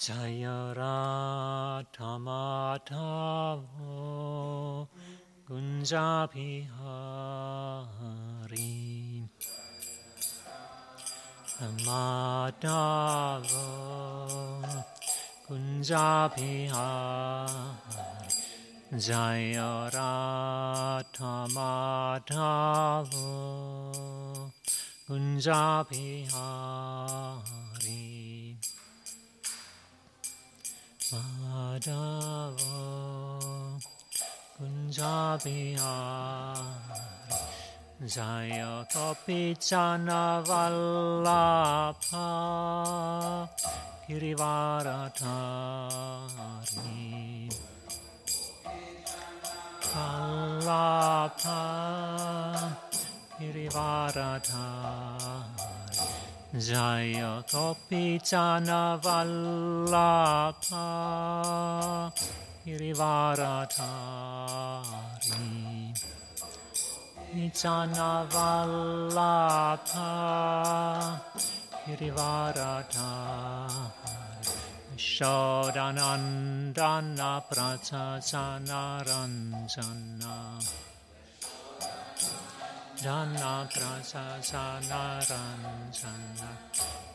Jaya Tamatavo Gunjabihari Tamatavo Gunjabihari Jaya Gunjabihari राजावो कुञ्जाभिहारि जयतोऽपि च न वल्लाभा गिरिवारधारि वल्लाभा गिरिवारधारि Kopicana Vallabha Girivaratari Nichana Vallabha Girivaratari Shodanandana Prachachanaranjana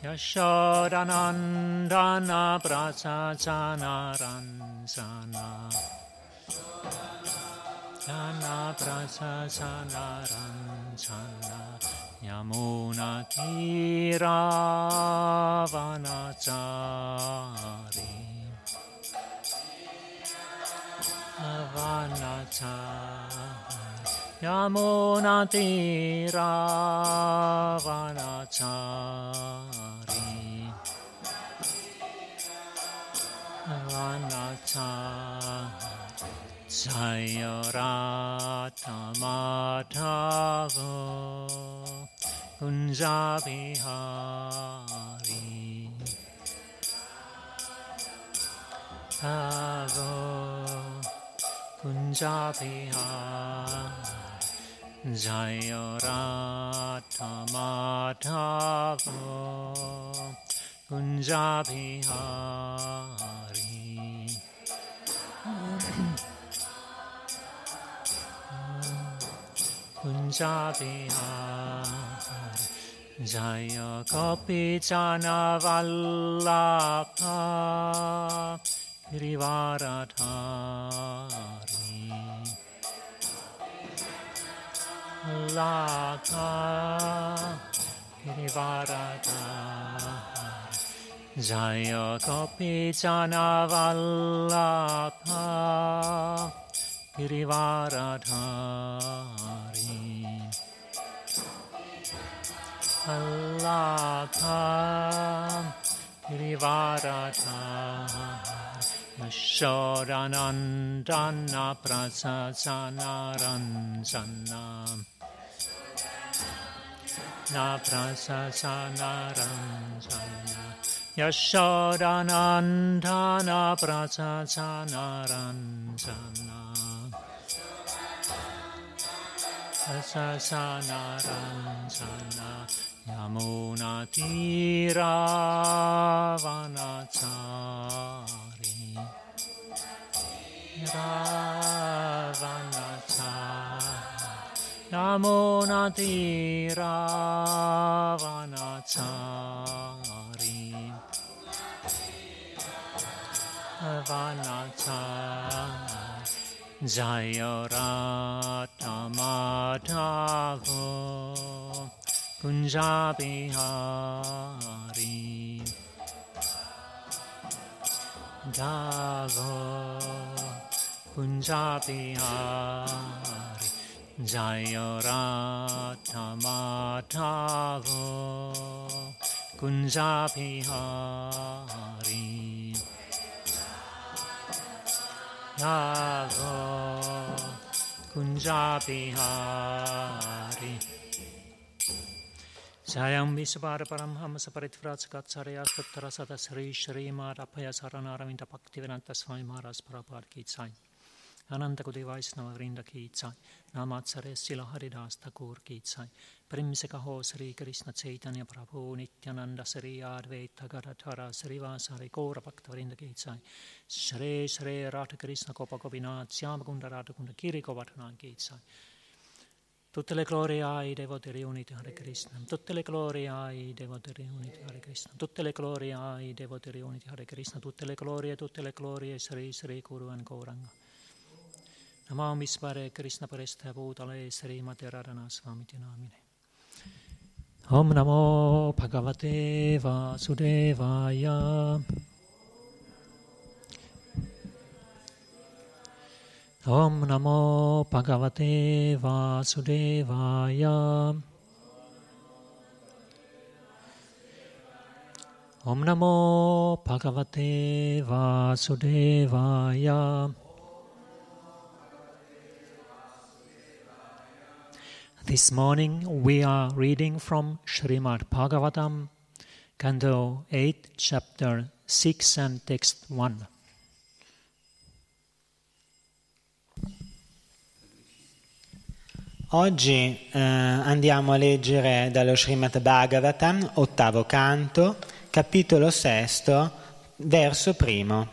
Yashodanandana prasasana ransana Janaprasasanaransana prasasana ransana yamuna Yamunatiravanacharim Avanachari Yamunatiravanachari. Vanachari Jayoratamatavu Kunjabihari Tavo Kunjabihari Jaya Radha Madhava Gunjabhihari Gunjabhihari Jaya Kapijana Vallabha Girivaradhari Lata Hirivarada Jaya Gopi Janavallata Hirivaradhari Lata Hirivaradhari Shoranandana Prasa Janaranjanam Naprasasanaransana Yashodanandana Prasasanaranjana Prasasanaranjana Yamunatiravanachari Yamunatiravanachari Namo Nati Ravanachari Ravanachari Jaya Rata Madhava Kunjabihari Dhava Kunjabihari Jaya Rata Madhavo Kunjabihari Davo Kunjabihari Sayang Visvara Paramhamsa Paritvrajakatsarya Kuttara Sada Sri Shri Madhapaya Saranaravindra Bhaktivedanta Swami Maharaj Prabhupada Ki Jai Ananta Kudi Vaisnava Vrinda Kitsai, Namatsare Sila Haridas Thakur Kitsai, Primseka Ho Sri Krishna Chaitanya Prabhu Nityananda Sri Advaita Gadadhara Sri Vasari Gaura Bhakta Vrinda Kitsai, Shri Shri Radha Krishna Kopa Gopinath, Syama Kunda Radha Kunda Kiri Govardhanan Kitsai, Tutte le glorie ai devoti riuniti Hare Krishna. Tutte le glorie ai devoti riuniti Hare Krishna. Tutte le glorie ai devoti riuniti Hare Krishna. Tutte le glorie, tutte le glorie Sri Sri Guru and Mispare Krishna Parestha Bhutale Sri Mate Radhana Swamiti Namine. Om Namo Bhagavate Vasudevaya. Om Namo Bhagavate Vasudevaya. Om Namo Bhagavate Vasudevaya. This morning we are reading from Srimad Bhagavatam, Canto 8, Chapter 6 and Text 1. Oggi eh, andiamo a leggere dallo Srimad Bhagavatam, ottavo canto, capitolo sesto, verso primo.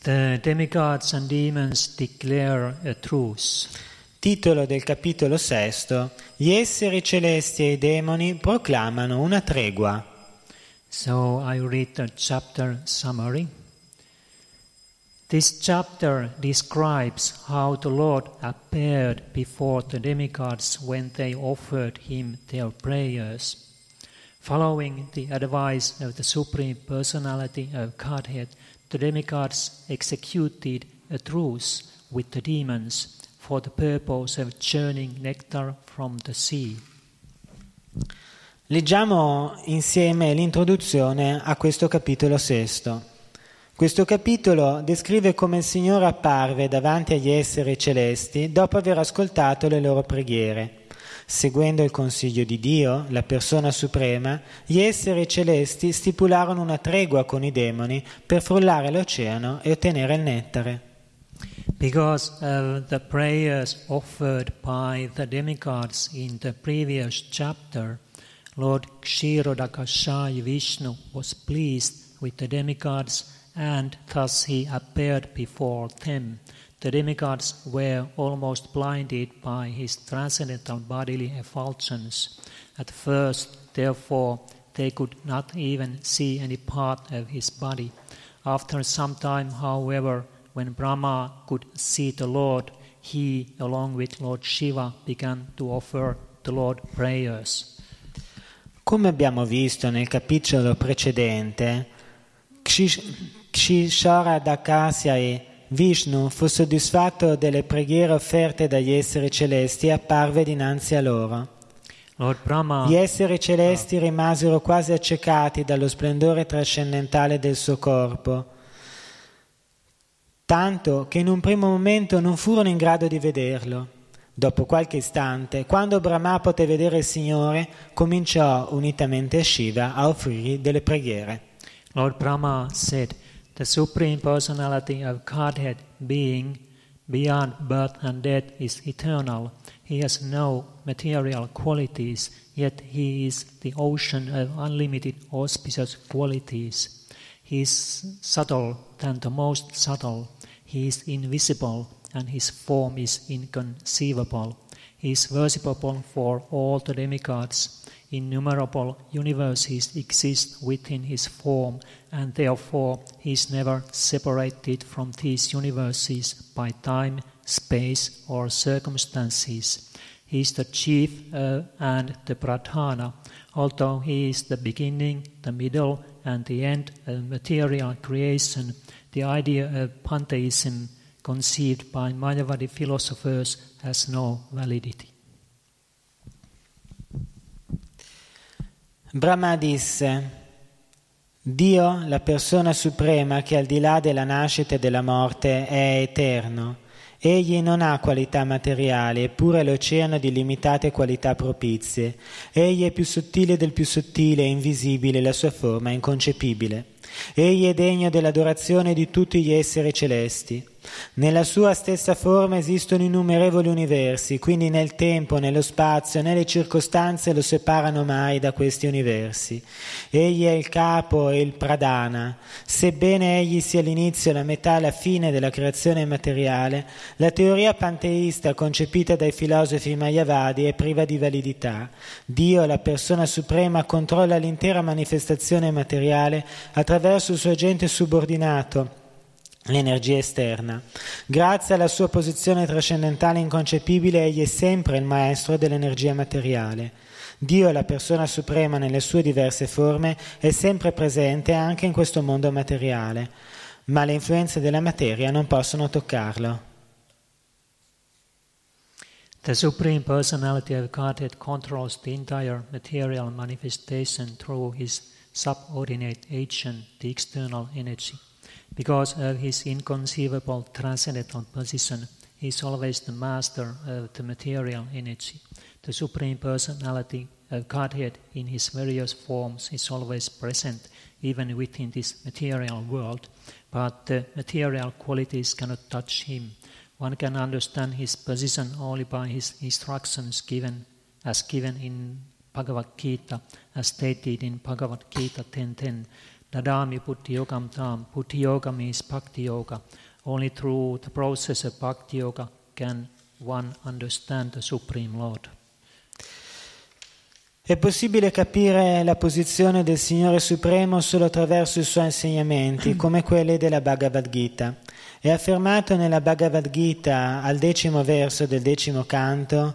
The demigods and demons declare a truce. Titolo del capitolo sesto. Gli esseri celesti e i demoni proclamano una tregua. So I read the chapter summary. This chapter describes how the Lord appeared before the demigods when they offered him their prayers. Following the advice of the Supreme Personality of Godhead, the demigods executed a truce with the demons for the purpose of churning nectar from the sea. Leggiamo insieme l'introduzione a questo capitolo sesto. Questo capitolo descrive come il Signore apparve davanti agli esseri celesti dopo aver ascoltato le loro preghiere. Seguendo il consiglio di Dio, la persona suprema, gli esseri celesti stipularono una tregua con i demoni per frullare l'oceano e ottenere il nettare. Because of the prayers offered by the demigods in the previous chapter, Lord Kshirodakashaya Vishnu was pleased with the demigods and thus he appeared before them. The demigods were almost blinded by his transcendental bodily effulgence. At first, therefore, they could not even see any part of his body. After some time, however, when Brahma could see the Lord, he, along with Lord Shiva, began to offer the Lord prayers. Come abbiamo visto nel capitolo precedente, Kshishara Dakasya e Vishnu fu soddisfatto delle preghiere offerte dagli esseri celesti e apparve dinanzi a loro. Brahma, Gli esseri celesti rimasero quasi accecati dallo splendore trascendentale del suo corpo, tanto che in un primo momento non furono in grado di vederlo. Dopo qualche istante, quando Brahma poté vedere il Signore, cominciò unitamente a Shiva a offrirgli delle preghiere. Lord Brahma said, The Supreme Personality of Godhead, being beyond birth and death, is eternal. He has no material qualities, yet he is the ocean of unlimited auspicious qualities. He is subtle than the most subtle. He is invisible, and his form is inconceivable. He is worshipable for all the demigods. Innumerable universes exist within his form, and therefore he is never separated from these universes by time, space, or circumstances. He is the chief uh, and the pradhana, although he is the beginning, the middle, and the end of material creation. The idea of pantheism conceived by Mayavadi philosophers has no validity. Brahma disse, Dio, la persona suprema che al di là della nascita e della morte è eterno. Egli non ha qualità materiali, eppure l'oceano di limitate qualità propizie. Egli è più sottile del più sottile e invisibile, la sua forma è inconcepibile. Egli è degno dell'adorazione di tutti gli esseri celesti. Nella sua stessa forma esistono innumerevoli universi, quindi nel tempo, nello spazio, né le circostanze lo separano mai da questi universi. Egli è il capo e il pradana. Sebbene egli sia l'inizio, la metà e la fine della creazione materiale, la teoria panteista concepita dai filosofi mayavadi è priva di validità. Dio, la persona suprema, controlla l'intera manifestazione materiale attraverso il suo agente subordinato l'energia esterna. Grazie alla sua posizione trascendentale inconcepibile, egli è sempre il maestro dell'energia materiale. Dio, la persona suprema nelle sue diverse forme, è sempre presente anche in questo mondo materiale, ma le influenze della materia non possono toccarlo. The Supreme Personality of Godhead controls the entire material manifestation through his subordinate agent, the external energy. Because of his inconceivable transcendental position, he is always the master of the material energy. The Supreme Personality of Godhead in his various forms is always present, even within this material world, but the material qualities cannot touch him. One can understand his position only by his instructions given, as given in Bhagavad Gita, as stated in Bhagavad Gita 10.10. Dadami Buddhi Yogam Tam. Buddhi Yoga means Bhakti Yoga. Only through the process of Bhakti Yoga can one understand the Supreme Lord. È possibile capire la posizione del Signore Supremo solo attraverso i suoi insegnamenti, come quelli della Bhagavad Gita. È affermato nella Bhagavad Gita al decimo verso del decimo canto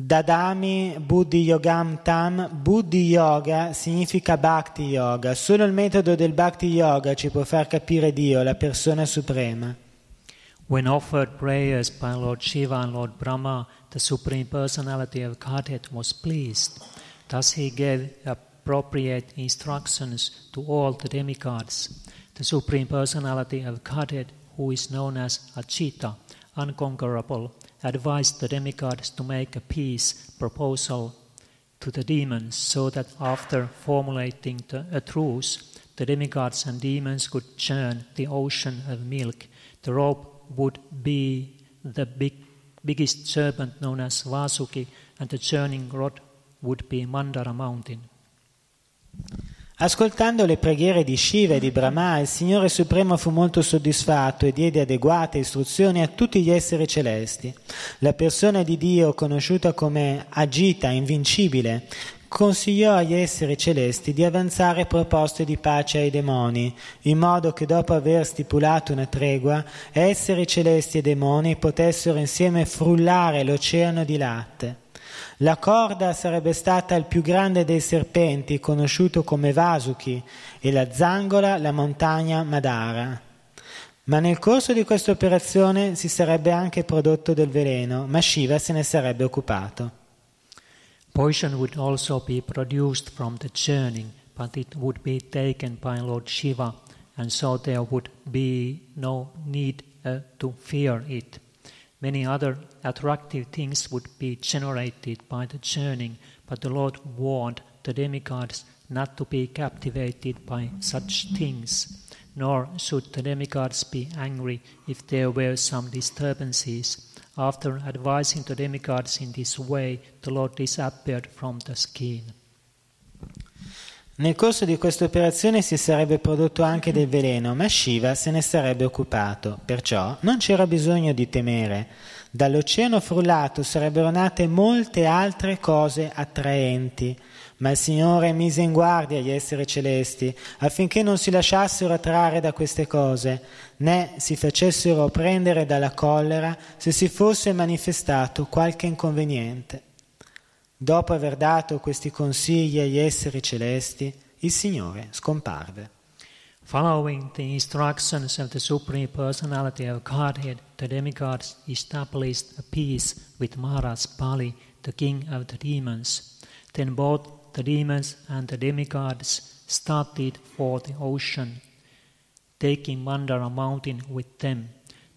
Dadami Buddhi Yogam Tam, Buddhi Yoga significa Bhakti Yoga, solo il metodo del Bhakti Yoga ci può far capire Dio, la persona suprema. When offered prayers by Lord Shiva and Lord Brahma, the Supreme Personality of Godhead was pleased. Thus he gave appropriate instructions to all the demigods. The Supreme Personality of Godhead, who is known as Achita, unconquerable, advised the demigods to make a peace proposal to the demons so that after formulating the, a truce, the demigods and demons could churn the ocean of milk. The rope would be the big, biggest serpent known as Vasuki, and the churning rod would be Mandara mountain. Ascoltando le preghiere di Shiva e di Brahma, il Signore Supremo fu molto soddisfatto e diede adeguate istruzioni a tutti gli esseri celesti. La persona di Dio, conosciuta come Agita, invincibile, consigliò agli esseri celesti di avanzare proposte di pace ai demoni, in modo che dopo aver stipulato una tregua, esseri celesti e demoni potessero insieme frullare l'oceano di latte. La corda sarebbe stata il più grande dei serpenti, conosciuto come Vasuki, e la zangola la montagna Madara. Ma nel corso di questa operazione si sarebbe anche prodotto del veleno, ma Shiva se ne sarebbe occupato. Poison would also be produced from the churning, but it would be taken by Lord Shiva, and so there would be no need uh, to fear it. Many other attractive things would be generated by the churning, but the Lord warned the demigods not to be captivated by such things, nor should the demigods be angry if there were some disturbances. After advising the demigods in this way, the Lord disappeared from the scene. Nel corso di questa operazione si sarebbe prodotto anche del veleno, ma Shiva se ne sarebbe occupato, perciò non c'era bisogno di temere. Dall'oceano frullato sarebbero nate molte altre cose attraenti, ma il Signore mise in guardia gli esseri celesti affinché non si lasciassero attrarre da queste cose, né si facessero prendere dalla collera se si fosse manifestato qualche inconveniente. Dopo aver dato questi consigli agli esseri celesti, il Signore scomparve. Following the instructions of the Supreme Personality of Godhead, the demigods established a peace with Maharaj Bali, the king of the demons. Then both the demons and the demigods started for the ocean, taking Mandara mountain with them.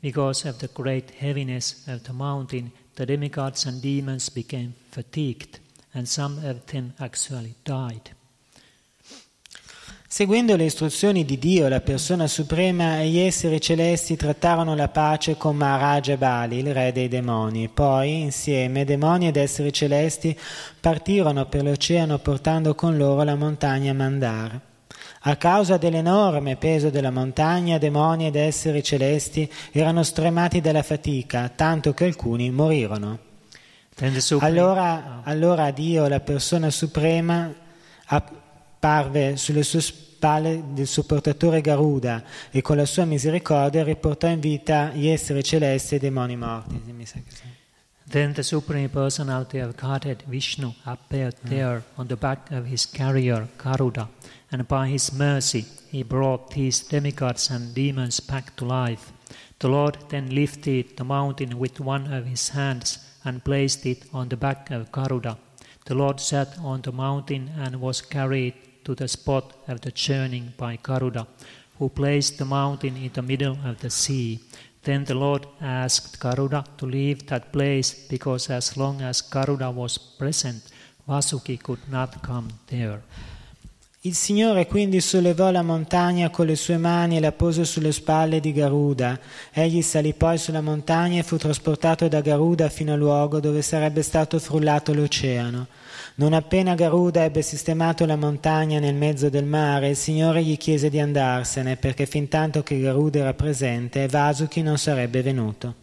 Because of the great heaviness of the mountain, the demigods and demons became fatigued, and some of them actually died. Seguendo le istruzioni di Dio, la persona suprema e gli esseri celesti trattarono la pace con Maharaja Bali, il re dei demoni. Poi, insieme, demoni ed esseri celesti partirono per l'oceano portando con loro la montagna Mandar. A causa dell'enorme peso della montagna, demoni ed esseri celesti erano stremati dalla fatica, tanto che alcuni morirono. Allora, allora Dio, la persona suprema, apparve sulle sue spalle del suo portatore Garuda e con la sua misericordia riportò in vita gli esseri celesti e i demoni morti. Then the Supreme Personality of Godhead Vishnu appeared there on the back of his carrier Garuda, and by his mercy he brought these demigods and demons back to life. The Lord then lifted the mountain with one of his hands and placed it on the back of Garuda. The Lord sat on the mountain and was carried to the spot of the churning by Garuda, who placed the mountain in the middle of the sea. Then the Lord asked Garuda to leave that place because as long as Garuda was present, Vasuki could not come there. Il Signore quindi sollevò la montagna con le sue mani e la pose sulle spalle di Garuda. Egli salì poi sulla montagna e fu trasportato da Garuda fino al luogo dove sarebbe stato frullato l'oceano. Non appena Garuda ebbe sistemato la montagna nel mezzo del mare, il Signore gli chiese di andarsene, perché fin tanto che Garuda era presente, Vasuki non sarebbe venuto.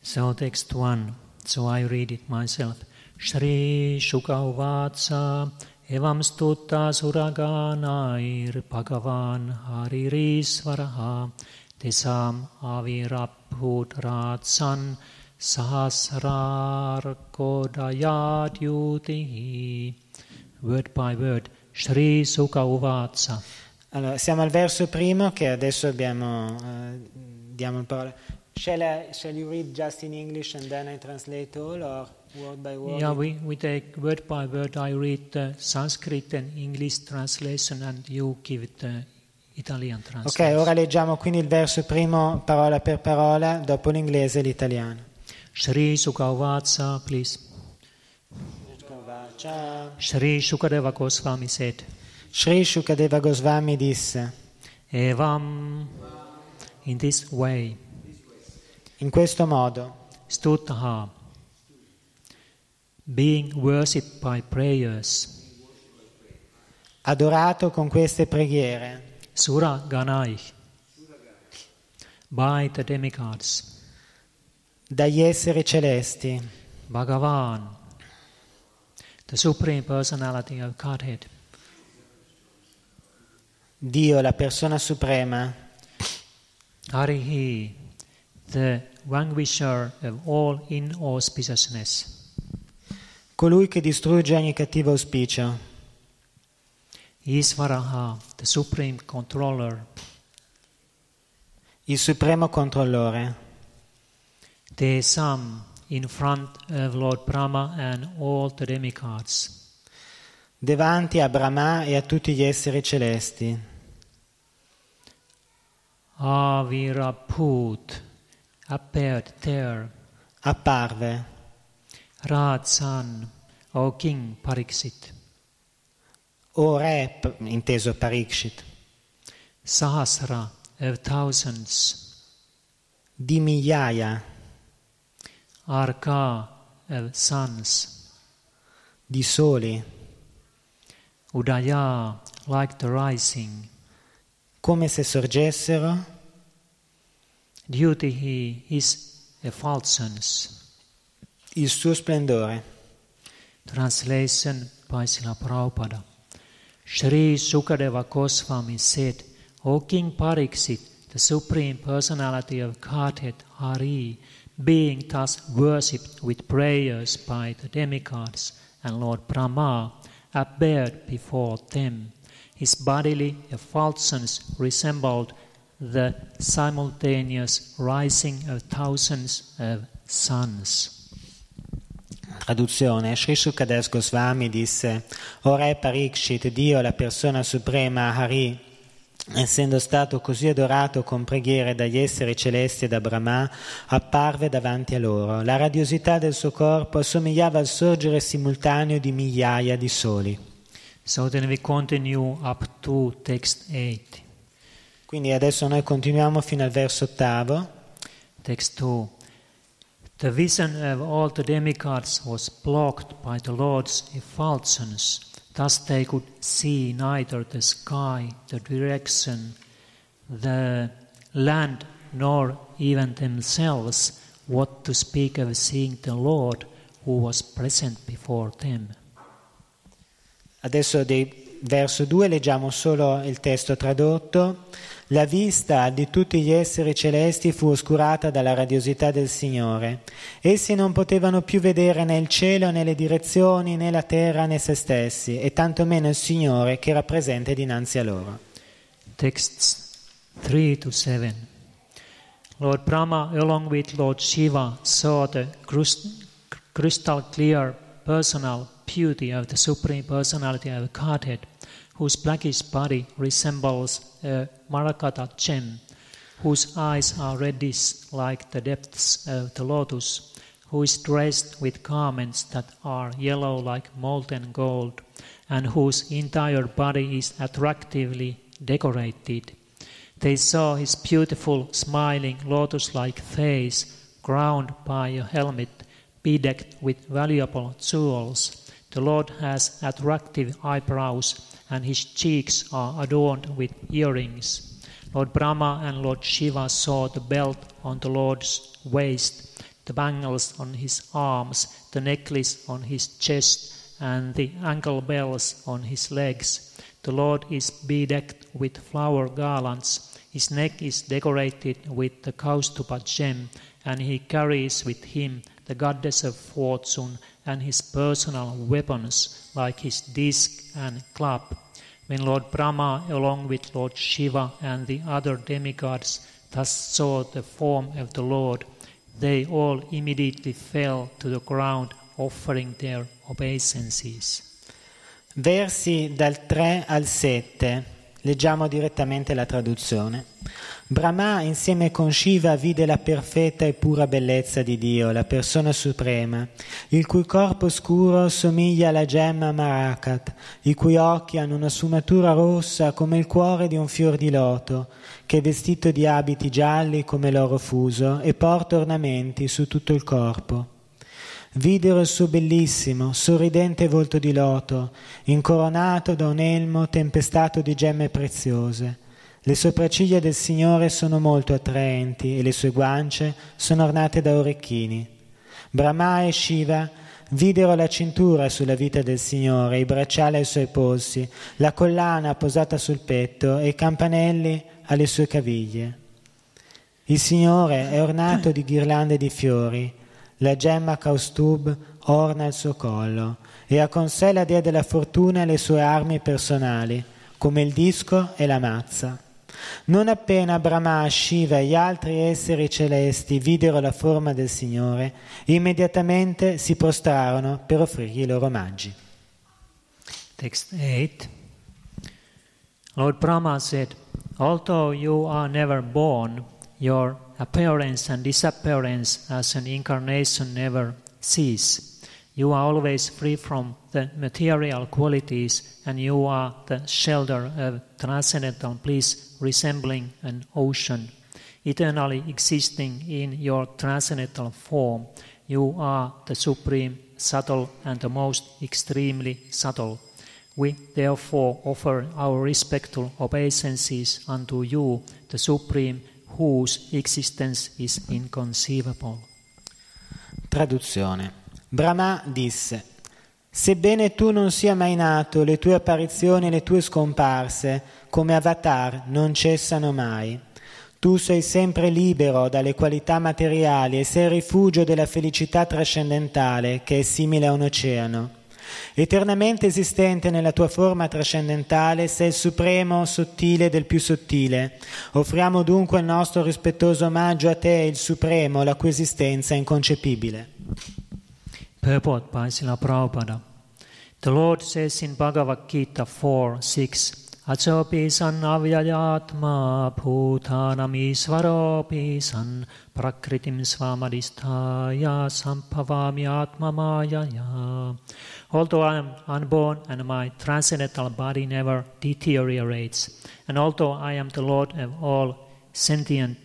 So text one, so I read it myself. Shri Shukavatsa Evam stutta suraganair Bhagavan Haririsvaraha Tesam avirabhutratsan Sahasrar Kodayadyutihi. Word by word. Shri Sukha. Allora, siamo al verso primo che adesso abbiamo, uh, diamo il parola. Shall, I, shall you read just in English and then I translate all or word by word? Yeah, we, we take word by word. I read the Sanskrit and English translation and you give the Italian translation. Ok, ora leggiamo quindi il verso primo parola per parola, dopo l'inglese e l'italiano. Shri Sukhavatsa, please. Shri Shukadeva Goswami said. Shri Shukadeva Goswami disse. Evam, in this way. In questo modo. Stuttaha, being worshipped by prayers. Adorato con queste preghiere. Sura Ganai, by the demigods dagli esseri celesti. Bhagavan, the Supreme Personality of Godhead. Dio, la persona suprema. Harihi, the vanquisher of all inauspiciousness. Colui che distrugge ogni cattivo auspicio. Isvaraha, the Supreme Controller. Il Supremo Controllore. They sum in front of Lord Brahma and all the demigods. Davanti a Brahma e a tutti gli esseri celesti. Aviraput appeared there. Apparve. Radsan, o King Pariksit. O re, inteso Pariksit. Sahasra of thousands. Di migliaia. Arka of suns. Di soli. Udaya like the rising. Come se sorgessero. Duty is effulgence. Il suo splendore. Translation by Srila Prabhupada. Sri Sukadeva Goswami said, O King Pariksit, the Supreme Personality of Godhead, Hari, being thus worshipped with prayers by the demigods and Lord Brahma, appeared before them. His bodily effulgence resembled the simultaneous rising of thousands of suns. Traduzione Sri Shukadev Goswami disse O Re Parikshit, Dio, la persona suprema Hari, essendo stato così adorato con preghiere dagli esseri celesti e da Brahma, apparve davanti a loro. La radiosità del suo corpo assomigliava al sorgere simultaneo di migliaia di soli. So then we continue up to text 8. Quindi adesso noi continuiamo fino al verso ottavo. Text 2. The vision of all the demigods was blocked by the Lord's effulgence. Thus they could see neither the sky, the direction, the land, nor even themselves, what to speak of seeing the Lord who was present before them. Adesso dei verso 2 leggiamo solo il testo tradotto. La vista di tutti gli esseri celesti fu oscurata dalla radiosità del Signore. Essi non potevano più vedere né il cielo né le direzioni né la terra né se stessi, e tantomeno il Signore che era presente dinanzi a loro. Texts 3 to 7. Lord Brahma, along with Lord Shiva, saw the crystal clear personal beauty of the Supreme Personality of Godhead, whose blackish body resembles a Marakata gem, whose eyes are reddish like the depths of the lotus, who is dressed with garments that are yellow like molten gold, and whose entire body is attractively decorated. They saw his beautiful, smiling, lotus like face crowned by a helmet bedecked with valuable jewels the Lord has attractive eyebrows, and his cheeks are adorned with earrings. Lord Brahma and Lord Shiva saw the belt on the Lord's waist, the bangles on his arms, the necklace on his chest, and the ankle bells on his legs. The Lord is bedecked with flower garlands. His neck is decorated with the Kaustuba gem, and he carries with him the goddess of fortune and his personal weapons like his disc and club. When Lord Brahma, along with Lord Shiva and the other demigods, thus saw the form of the Lord, they all immediately fell to the ground, offering their obeisances. Versi dal 3 al 7. Leggiamo direttamente la traduzione. Brahma insieme con Shiva vide la perfetta e pura bellezza di Dio, la persona suprema, il cui corpo scuro somiglia alla gemma Marakat, i cui occhi hanno una sfumatura rossa come il cuore di un fior di loto, che è vestito di abiti gialli come l'oro fuso e porta ornamenti su tutto il corpo. Videro il suo bellissimo, sorridente volto di loto, incoronato da un elmo tempestato di gemme preziose le sopracciglia del Signore sono molto attraenti e le sue guance sono ornate da orecchini. Brahma e Shiva videro la cintura sulla vita del Signore, i bracciali ai suoi polsi, la collana posata sul petto e i campanelli alle sue caviglie. Il Signore è ornato di ghirlande di fiori, la gemma Kaustub orna il suo collo e ha con sé la dea della fortuna e le sue armi personali, come il disco e la mazza. Non appena Brahma, Shiva e gli altri esseri celesti videro la forma del Signore, immediatamente si prostrarono per offrirgli i loro omaggi. Text 8 Lord Brahma said, Although you are never born, your appearance and disappearance as an incarnation never cease. You are always free from the material qualities, and you are the shelter of transcendental bliss, resembling an ocean. Eternally existing in your transcendental form, you are the supreme, subtle, and the most extremely subtle. We therefore offer our respectful obeisances unto you, the Supreme, whose existence is inconceivable. Traduzione. Brahma disse, Sebbene tu non sia mai nato, le tue apparizioni e le tue scomparse, come avatar, non cessano mai. Tu sei sempre libero dalle qualità materiali e sei rifugio della felicità trascendentale, che è simile a un oceano. Eternamente esistente nella tua forma trascendentale, sei il supremo sottile del più sottile. Offriamo dunque il nostro rispettoso omaggio a te, il supremo, la cui esistenza è inconcepibile. Purport by Srila Prabhupada. The Lord says in Bhagavad Gita 4 6, Achopi san avyayatma bhutanamisvaropi san prakritim svamadhisthaya sampavami atma mayaya. Although I am unborn and my transcendental body never deteriorates, and although I am the Lord of all sentient,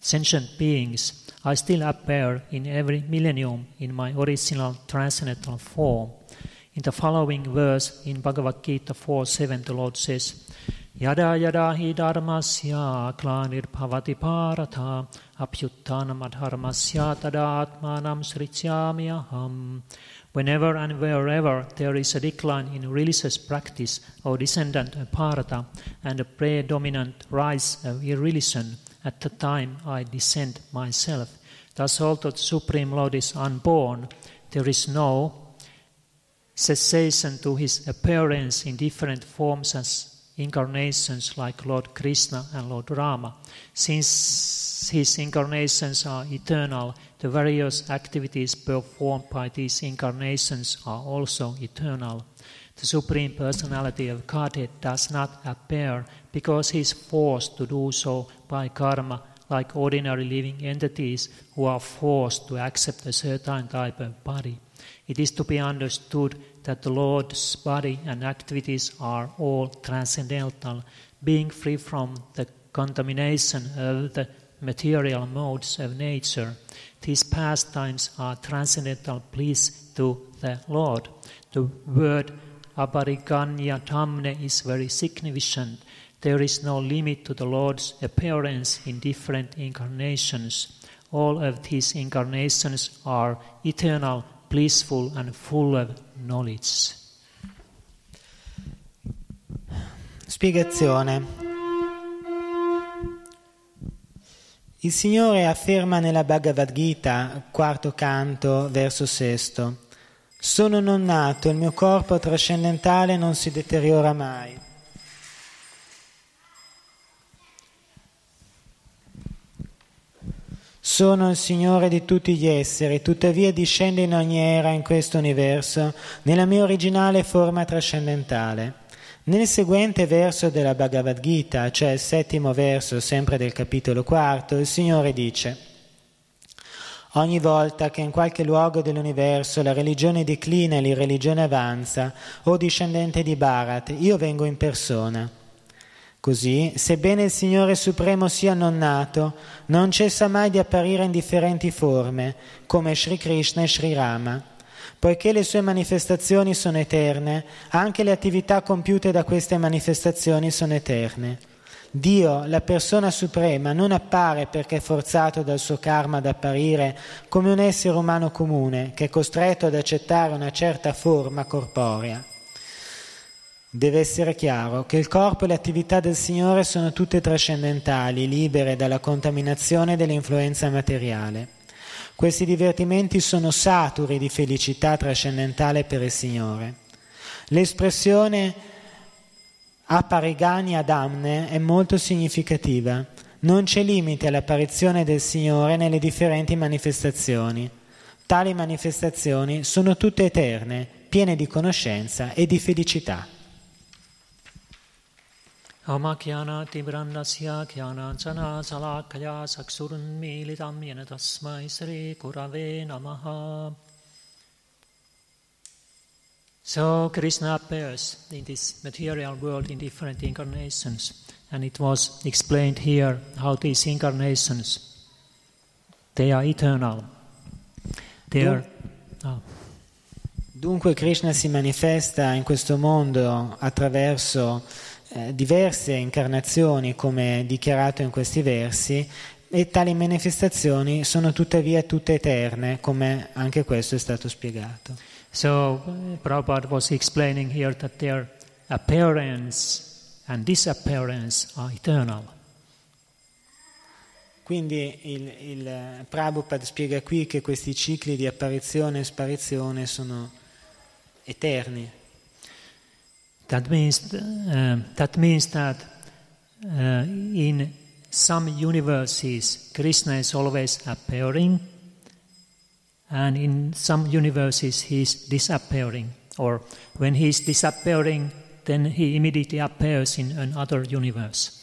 sentient beings, I still appear in every millennium in my original transcendental form. In the following verse in Bhagavad Gita 4 7, the Lord says, Yada yada hi dharmasya klanir bhavati parata apyuttanam adharmasya tadatmanam srityami aham. Whenever and wherever there is a decline in religious practice or descendant of parata and a predominant rise of irreligion, at the time I descend myself. Thus, although the Supreme Lord is unborn, there is no cessation to his appearance in different forms as incarnations like Lord Krishna and Lord Rama. Since his incarnations are eternal, the various activities performed by these incarnations are also eternal. The Supreme Personality of Godhead does not appear because he is forced to do so by karma, like ordinary living entities who are forced to accept a certain type of body. It is to be understood that the Lord's body and activities are all transcendental, being free from the contamination of the material modes of nature. These pastimes are transcendental bliss to the Lord. The word abariganya tamne is very significant. There is no limit to the Lord's appearance in different incarnations. All of these incarnations are eternal, blissful, and full of knowledge. Spiegazione. Il Signore afferma nella Bhagavad Gita, quarto canto, verso sesto, Sono non nato, il mio corpo trascendentale non si deteriora mai. Sono il Signore di tutti gli esseri, tuttavia discende in ogni era in questo universo nella mia originale forma trascendentale. Nel seguente verso della Bhagavad Gita, cioè il settimo verso sempre del capitolo quarto, il Signore dice Ogni volta che in qualche luogo dell'universo la religione declina e l'irreligione avanza, o discendente di Bharat, io vengo in persona. Così, sebbene il Signore Supremo sia non nato, non cessa mai di apparire in differenti forme, come Sri Krishna e Sri Rama. Poiché le sue manifestazioni sono eterne, anche le attività compiute da queste manifestazioni sono eterne. Dio, la persona suprema, non appare perché è forzato dal suo karma ad apparire come un essere umano comune che è costretto ad accettare una certa forma corporea. Deve essere chiaro che il corpo e le attività del Signore sono tutte trascendentali, libere dalla contaminazione dell'influenza materiale. Questi divertimenti sono saturi di felicità trascendentale per il Signore. L'espressione apparigani adamne è molto significativa. Non c'è limite all'apparizione del Signore nelle differenti manifestazioni. Tali manifestazioni sono tutte eterne, piene di conoscenza e di felicità. अमज्ञानातिब्रह्मस्य ज्ञानाञ्जनाशलाकया चक्षुरुन्मीलितं येन तस्मै श्रीगुरवे नमः So Krishna appears in this material world in different incarnations, and it was explained here how these incarnations they are eternal. They are, oh. Dunque Krishna si manifesta in questo mondo attraverso eh, diverse incarnazioni, come dichiarato in questi versi, e tali manifestazioni sono tuttavia tutte eterne, come anche questo è stato spiegato. So Prabhupada was explaining here that their appearance and disappearance are eternal. Quindi il, il Prabhupada spiega qui che questi cicli di apparizione e sparizione sono eterni. That means, uh, that, means that uh, in some universes Krishna is always appearing and in some universes he is disappearing or when he is disappearing then he immediately appears in another universe.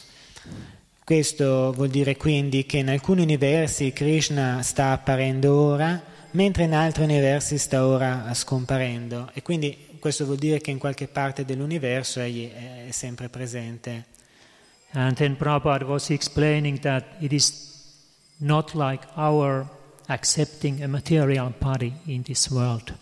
Questo vuol dire quindi che in alcuni universi Krishna sta apparendo ora, mentre in altri universi sta ora scomparendo. E quindi questo vuol dire che in qualche parte dell'universo egli è sempre presente. And then Prabhupada was explaining that it is not like our accepting a material body in this world.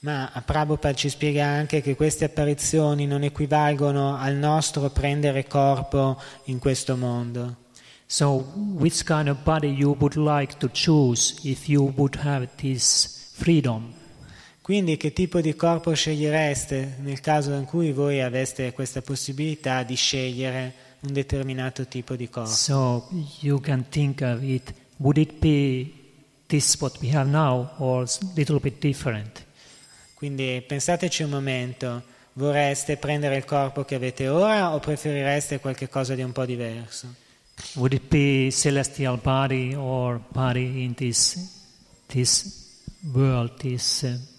Ma Prabhupada ci spiega anche che queste apparizioni non equivalgono al nostro prendere corpo in questo mondo. So, which kind of body you would like to choose if you would have this freedom? Quindi che tipo di corpo scegliereste nel caso in cui voi aveste questa possibilità di scegliere un determinato tipo di corpo? So, you can think of it would it be this what we have now or little bit different? Quindi pensateci un momento, vorreste prendere il corpo che avete ora o preferireste qualcosa di un po' diverso? Would it be celestial body or body in this this world, this uh,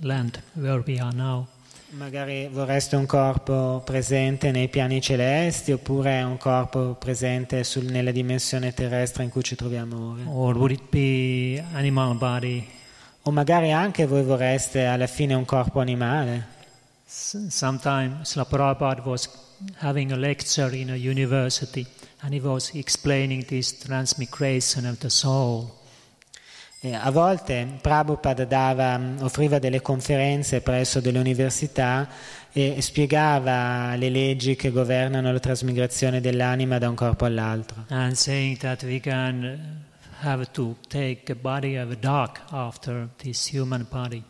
land where we are now? Magari vorreste un corpo presente nei piani celesti oppure un corpo presente sul, nella dimensione terrestre in cui ci troviamo ora? Or would it be animal body? O magari anche voi vorreste alla fine un corpo animale? S- Sometime Srila Prabhupada was having a lecture in a university and he was explaining this transmigration of the soul. E a volte Prabhupada dava, offriva delle conferenze presso delle università e spiegava le leggi che governano la trasmigrazione dell'anima da un corpo all'altro. and saying that we can uh, have to take a body of a dog after this human body.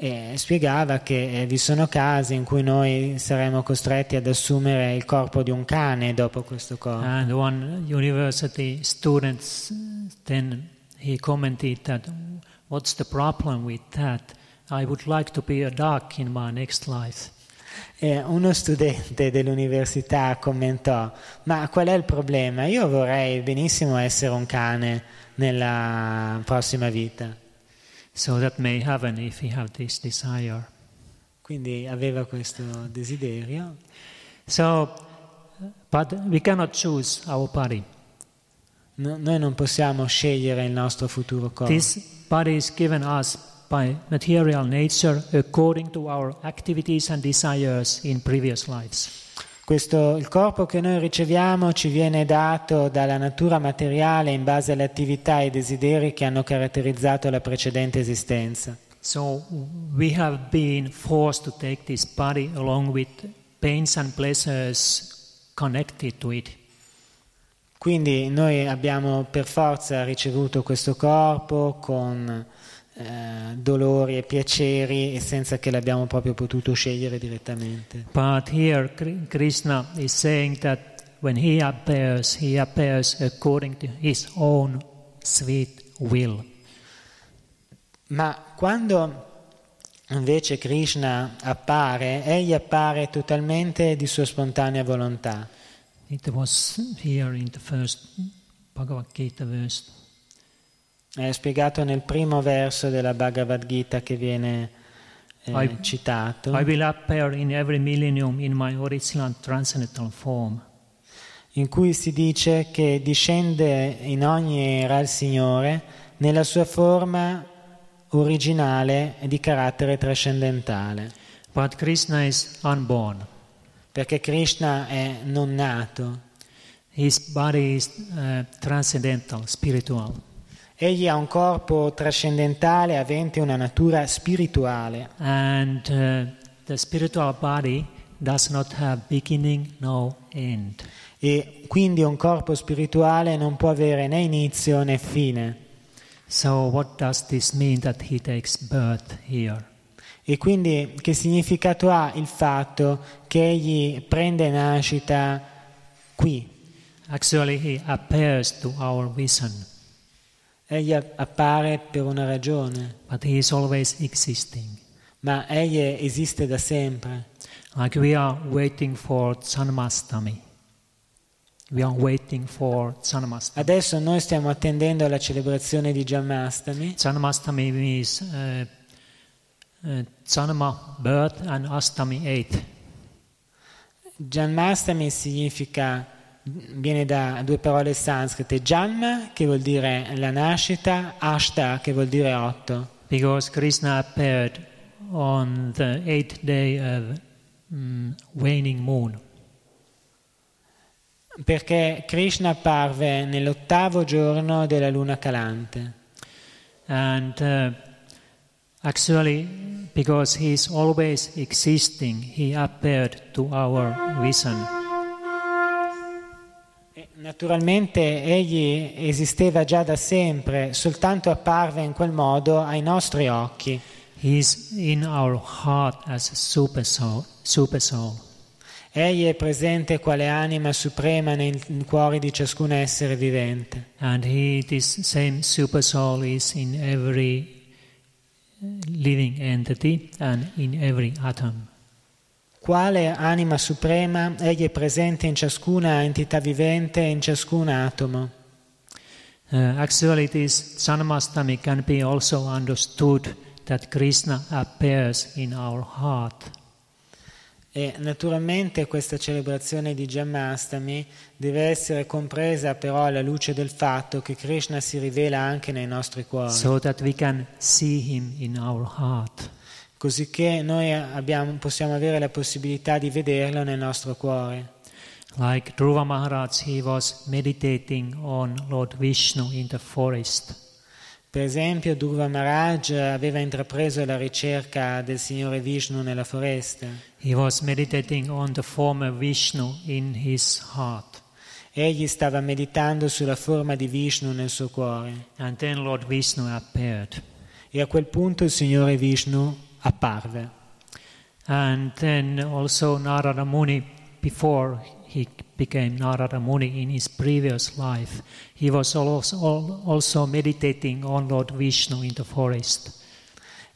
E spiegava che eh, vi sono casi in cui noi saremo costretti ad assumere il corpo di un cane dopo questo corpo. And one university student s- then he commented that what's the problem with that? I would like to be a dog in my next life. E uno studente dell'università commentò: Ma qual è il problema? Io vorrei benissimo essere un cane nella prossima vita. So that may happen if we have this desire. Quindi aveva questo desiderio. So, but we cannot choose our body. No- noi non possiamo scegliere il nostro futuro corpo. This body is given us by material nature according to our activities and desires in previous lives. Questo, il corpo che noi riceviamo ci viene dato dalla natura materiale in base alle attività e ai desideri che hanno caratterizzato la precedente esistenza. So we have been forced to take this body along with pains and pleasures connected to it. Quindi noi abbiamo per forza ricevuto questo corpo con eh, dolori e piaceri e senza che l'abbiamo proprio potuto scegliere direttamente. But here Kri- Krishna is saying that when he appears, he appears according to his own sweet will. Ma quando invece Krishna appare, egli appare totalmente di sua spontanea volontà. It was here in the first Bhagavad Gita verse. È spiegato nel primo verso della Bhagavad Gita che viene eh, I- citato, I will appear in every millennium in my original transcendental form. in cui si dice che discende in ogni era il Signore nella sua forma originale e di carattere trascendentale, But Krishna is unborn. Perché Krishna è non nato, His body is uh, transcendental, spiritual. egli ha un corpo trascendentale avente una natura spirituale And uh, the spiritual body does not have beginning, no end. e quindi un corpo spirituale non può avere né inizio né fine. So, what does this mean that he takes birth here? E quindi che significato ha il fatto che egli prende nascita qui? Actually, he appears to our vision, Egli appare per una ragione, but he is always existing. ma egli esiste da sempre. Like we are waiting for Janmastami. We are waiting for Janmastami. Adesso noi stiamo attendendo la celebrazione di Janmastami. Janmastami means uh, uh, Janma, birth, and Astami, eight. Janmastami significa, viene da due parole sanscrite, Janma che vuol dire la nascita, Ashta che vuol dire otto. Because Krishna appeared on the eighth day of mm, waning moon. Perché Krishna apparve nell'ottavo giorno della luna calante. And uh, actually, because he is always existing, he appeared to our vision. Naturalmente egli esisteva già da sempre, soltanto apparve in quel modo ai nostri occhi. He is in our heart as a super soul. Super soul. Egli è presente quale anima suprema nei cuori di ciascun essere vivente. And he, this same super soul, is in every living entity and in every atom. Quale anima suprema, egli è presente in ciascuna entità vivente e in ciascun atomo. Uh, actually, this Janmastami can be also understood that Krishna appears in our heart. E naturalmente questa celebrazione di Jammastami deve essere compresa però alla luce del fatto che Krishna si rivela anche nei nostri cuori, so così che noi abbiamo- possiamo avere la possibilità di vederlo nel nostro cuore. Like Dhruva Maharaj, he was meditating on Lord Vishnu in the forest. Per esempio, Dhruva Maharaj aveva intrapreso la ricerca del Signore Vishnu nella foresta. He was meditating on the form of Vishnu in his heart. Egli stava meditando sulla forma di Vishnu nel suo cuore And then Lord Vishnu appeared. e a quel punto il Signore Vishnu apparve. And then also Narada Muni, before he became Narada Muni in his previous life, he was also, also meditating on Lord Vishnu in the forest.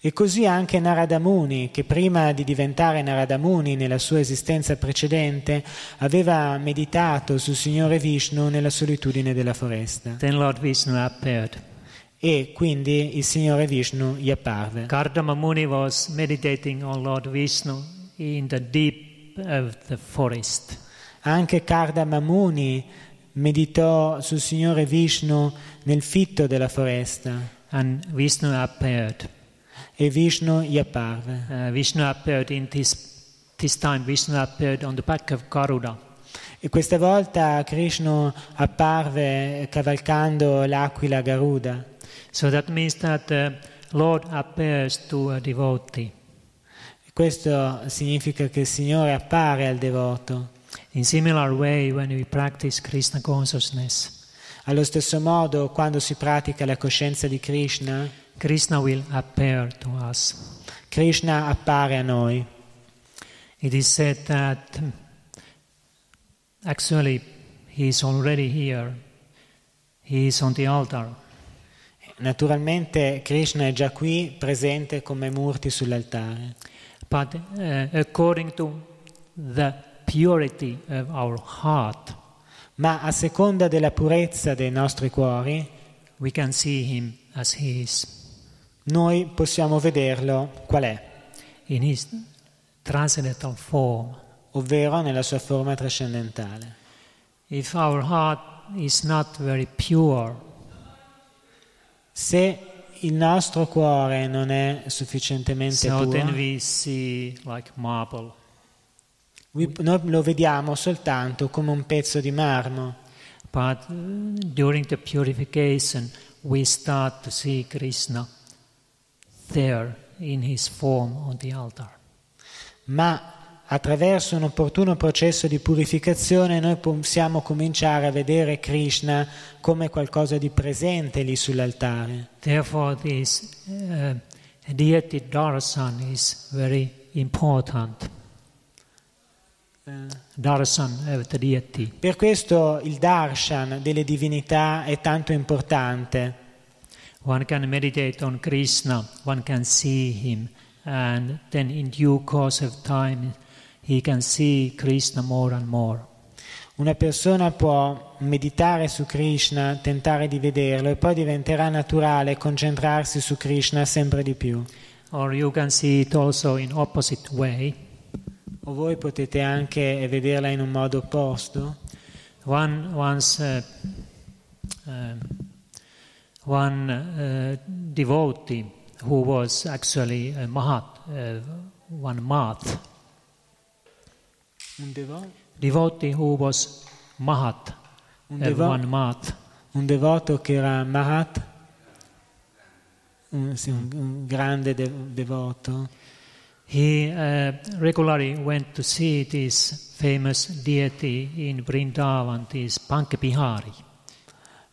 E così anche Narada Muni, che prima di diventare Narada Muni nella sua esistenza precedente, aveva meditato sul Signore Vishnu nella solitudine della foresta. Then Lord Vishnu appeared. E quindi il Signore Vishnu gli apparve. Kardama Muni was meditating on Lord Vishnu in the deep of the forest. Anche Kardama Muni meditò sul Signore Vishnu nel fitto della foresta And Vishnu appeared. e Vishnu gli apparve. Uh, Vishnu appeared in this, this time, Vishnu appeared on the back of Garuda. E questa volta Krishna apparve cavalcando l'aquila Garuda. So that means that the Lord appears to a devotee. Questo significa che il Signore appare al devoto. In similar way, when we practice Krishna consciousness, Allo stesso modo, quando si pratica la coscienza di Krishna, Krishna will appear to us. Krishna appare a noi. It is said that actually he is already here. He is on the altar. Naturalmente Krishna è già qui presente come Murti sull'altare. But uh, according to the purity of our heart, Ma a seconda della purezza dei nostri cuori, we can see him as he is, noi possiamo vederlo qual è, in his transcendental form. ovvero nella sua forma trascendentale. If our heart is not very pure, Se il nostro cuore non è sufficientemente so then puro, we see like marble. Noi lo vediamo soltanto come un pezzo di marmo. But uh, during the purification, we start to see Krishna there in his form on the altar. ma attraverso un opportuno processo di purificazione noi possiamo cominciare a vedere Krishna come qualcosa di presente lì sull'altare. Therefore, this uh, deity darshan is very important. Darshan of the deity. Per questo il darshan delle divinità è tanto importante. One can meditate on Krishna, one can see him, and then in due course of time, he can see Krishna more and more. Una persona può meditare su Krishna, tentare di vederlo e poi diventerà naturale concentrarsi su Krishna sempre di più. Or you can see it also in opposite way. O voi potete anche vederla in un modo opposto? One once uh, um, one uh, devotee who was actually a mahat, uh, one math Un, devo- devotee who was mahat, un uh, devo- one math. un devoto che era Mahat, un, sì, un- un grande de- devoto, He uh, regularly went to see this famous deity in Vrindavan, this Pankapihari.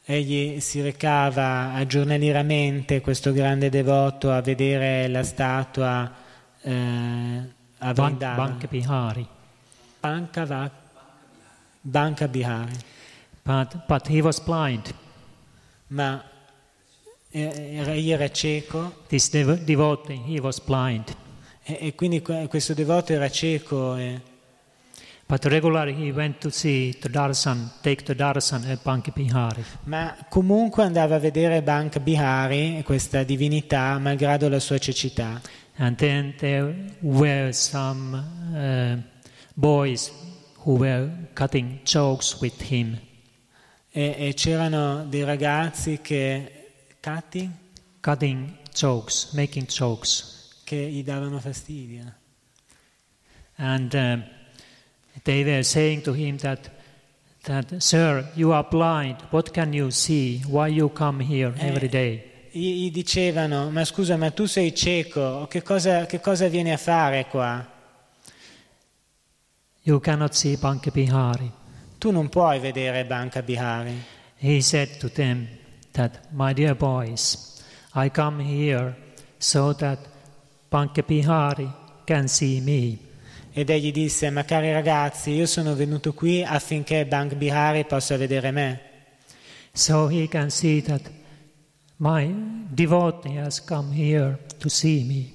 Egli si recava giornalieramente, questo grande devoto, a vedere la statua eh, a Vrindavan. Pankapihari. Pankava-. But, but he was blind. Ma eh, era- egli era cieco This dev- devotee, he was blind. E, e quindi que- questo devoto era cieco e, But regularly he went to see the darshan, take the darshan at Pankapihari. ma comunque andava a vedere Banca Bihari, questa divinità, malgrado la sua cecità. And then there were some uh, boys who were cutting jokes with him, E, e c'erano dei ragazzi che, cutting, cutting jokes, making jokes. Che gli davano fastidio. And um, they were saying to him that, that, Sir, you are blind. What can you see? Why you come here every day? Gli, gli dicevano, ma scusa, ma tu sei cieco, che cosa, che cosa vieni a fare qua? You cannot see Pankapihari. Tu non puoi vedere Banca Bihari. He said to them that, My dear boys, I come here so that Pankapihari can see me. Ed egli disse, ma cari ragazzi, io sono venuto qui affinché Bank Bihari possa vedere me. So he can see that my devotee has come here to see me.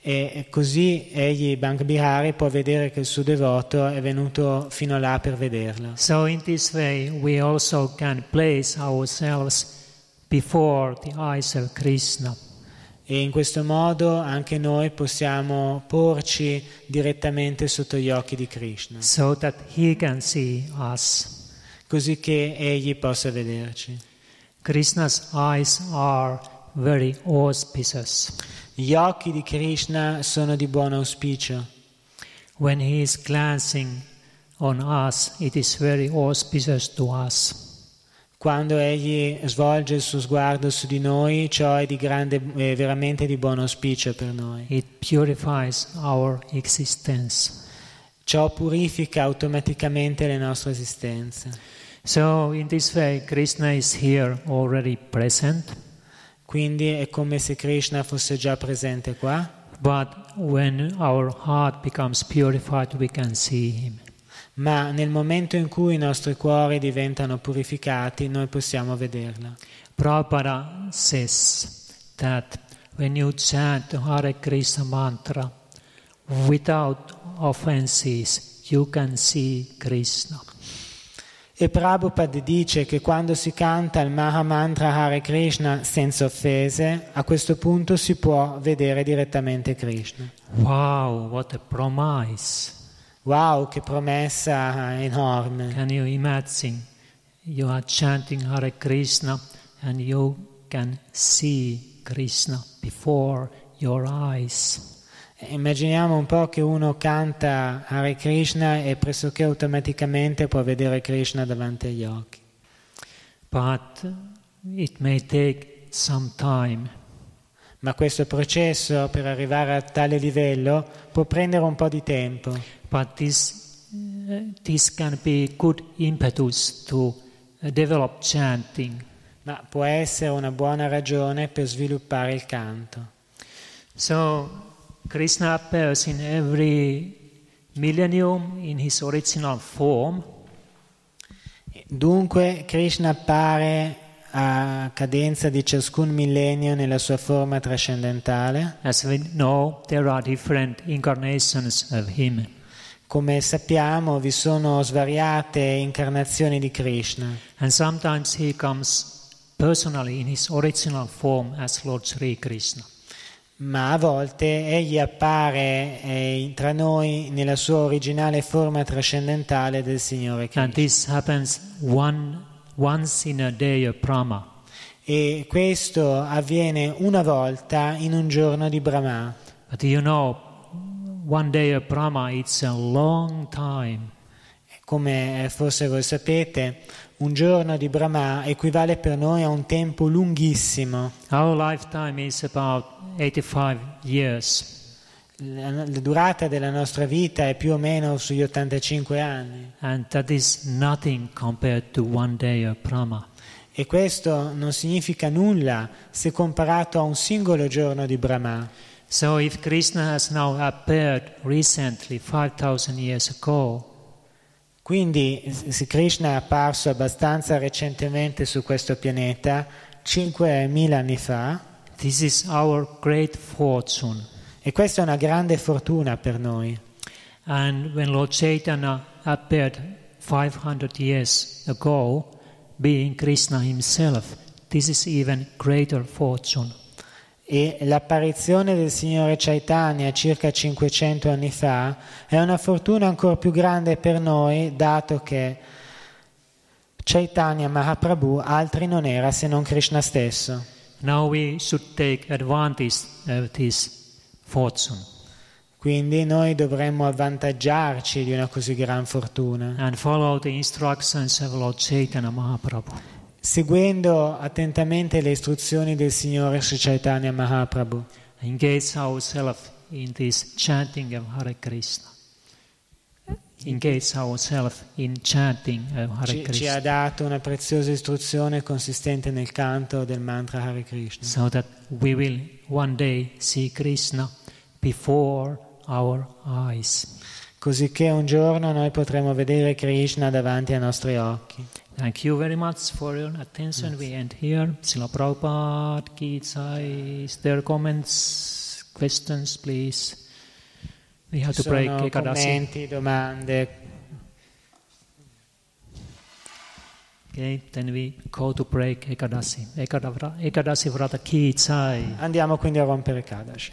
E così egli, Bank Bihari, può vedere che il suo devoto è venuto fino là per vederlo. So in this way we also can place ourselves before the eyes of Krishna. E in questo modo anche noi possiamo porci direttamente sotto gli occhi di Krishna, so that he can see us. così che egli possa vederci. Krishna's eyes are very auspicious. Gli occhi di Krishna sono di buon auspicio. When he is glancing on us, it is very auspicious to us. Quando egli svolge il suo sguardo su di noi, ciò è di grande, è veramente di buon auspicio per noi. It purifies our existence. Ciò purifica automaticamente le nostre esistenze. So, in this way, Krishna is here already present. Quindi è come se Krishna fosse già presente qua, But when our heart becomes purified, we can see him. Ma nel momento in cui i nostri cuori diventano purificati, noi possiamo vederla. Prabhupada says that when you chant Hare Krishna mantra without offenses, you can see Krishna. E Prabhupada dice che quando si canta il Maha Mantra Hare Krishna senza offese, a questo punto si può vedere direttamente Krishna. Wow, what a promise! Wow, che promessa enorme! Can you imagine? You are chanting Hare Krishna and you can see Krishna before your eyes. Immaginiamo un po' che uno canta Hare Krishna e pressoché automaticamente può vedere Krishna davanti agli occhi. But it may take some time. Ma questo processo per arrivare a tale livello può prendere un po' di tempo, But this, uh, this can be good impetus to uh, develop chanting. ma può essere una buona ragione per sviluppare il canto. So Krishna appears in every millennium in his original form, Dunque Krishna appare a cadenza di ciascun millennio nella sua forma trascendentale. know. Come sappiamo vi sono svariate incarnazioni di Krishna And sometimes he comes personally in his original form as Lord Sri Krishna. ma a volte egli appare eh, tra noi nella sua originale forma trascendentale del Signore And Krishna. this happens one, once in a day of Brahma. E questo avviene una volta in un giorno di Brahma. But you know, one day of Brahma, it's a long time. Come eh, forse voi sapete, un giorno di Brahma equivale per noi a un tempo lunghissimo. Our lifetime is about 85 years. La, la durata della nostra vita è più o meno sugli 85 anni. E questo non significa nulla se comparato a un singolo giorno di Brahma. So if Krishna has now appeared recently, 5,000 years ago, Quindi se Krishna è apparso abbastanza recentemente su questo pianeta, 5.000 anni fa, this is our great fortune. E questa è una grande fortuna per noi. And when Lord Chaitanya appeared 500 years ago, being Krishna himself, this is even greater fortune. E l'apparizione del Signore Chaitanya circa 500 anni fa è una fortuna ancora più grande per noi, dato che Chaitanya Mahaprabhu altri non era se non Krishna stesso. Now we should take advantage of this fortune Quindi noi dovremmo avvantaggiarci di una così gran fortuna, and follow the instructions of Lord Chaitanya Mahaprabhu. seguendo attentamente le istruzioni del Signore Sri Chaitanya Mahaprabhu. Engage ourselves in this chanting of Hare Krishna. Engage ourselves in chanting of Hare Ci, ci ha Krishna dato una preziosa istruzione consistente nel canto del mantra Hare Krishna. so that we will one day see Krishna before our eyes. così che un giorno noi potremo vedere Krishna davanti ai nostri occhi. Thank you very much for your attention. We end here. Srila Prabhupada ki jai. Is there comments, questions, please? We have to Sono break Ekadasi. commenti, domande. Okay, then we go to break Ekadasi. Ekadavra- Ekadasi Vrata ki. Andiamo quindi a rompere Kadashi.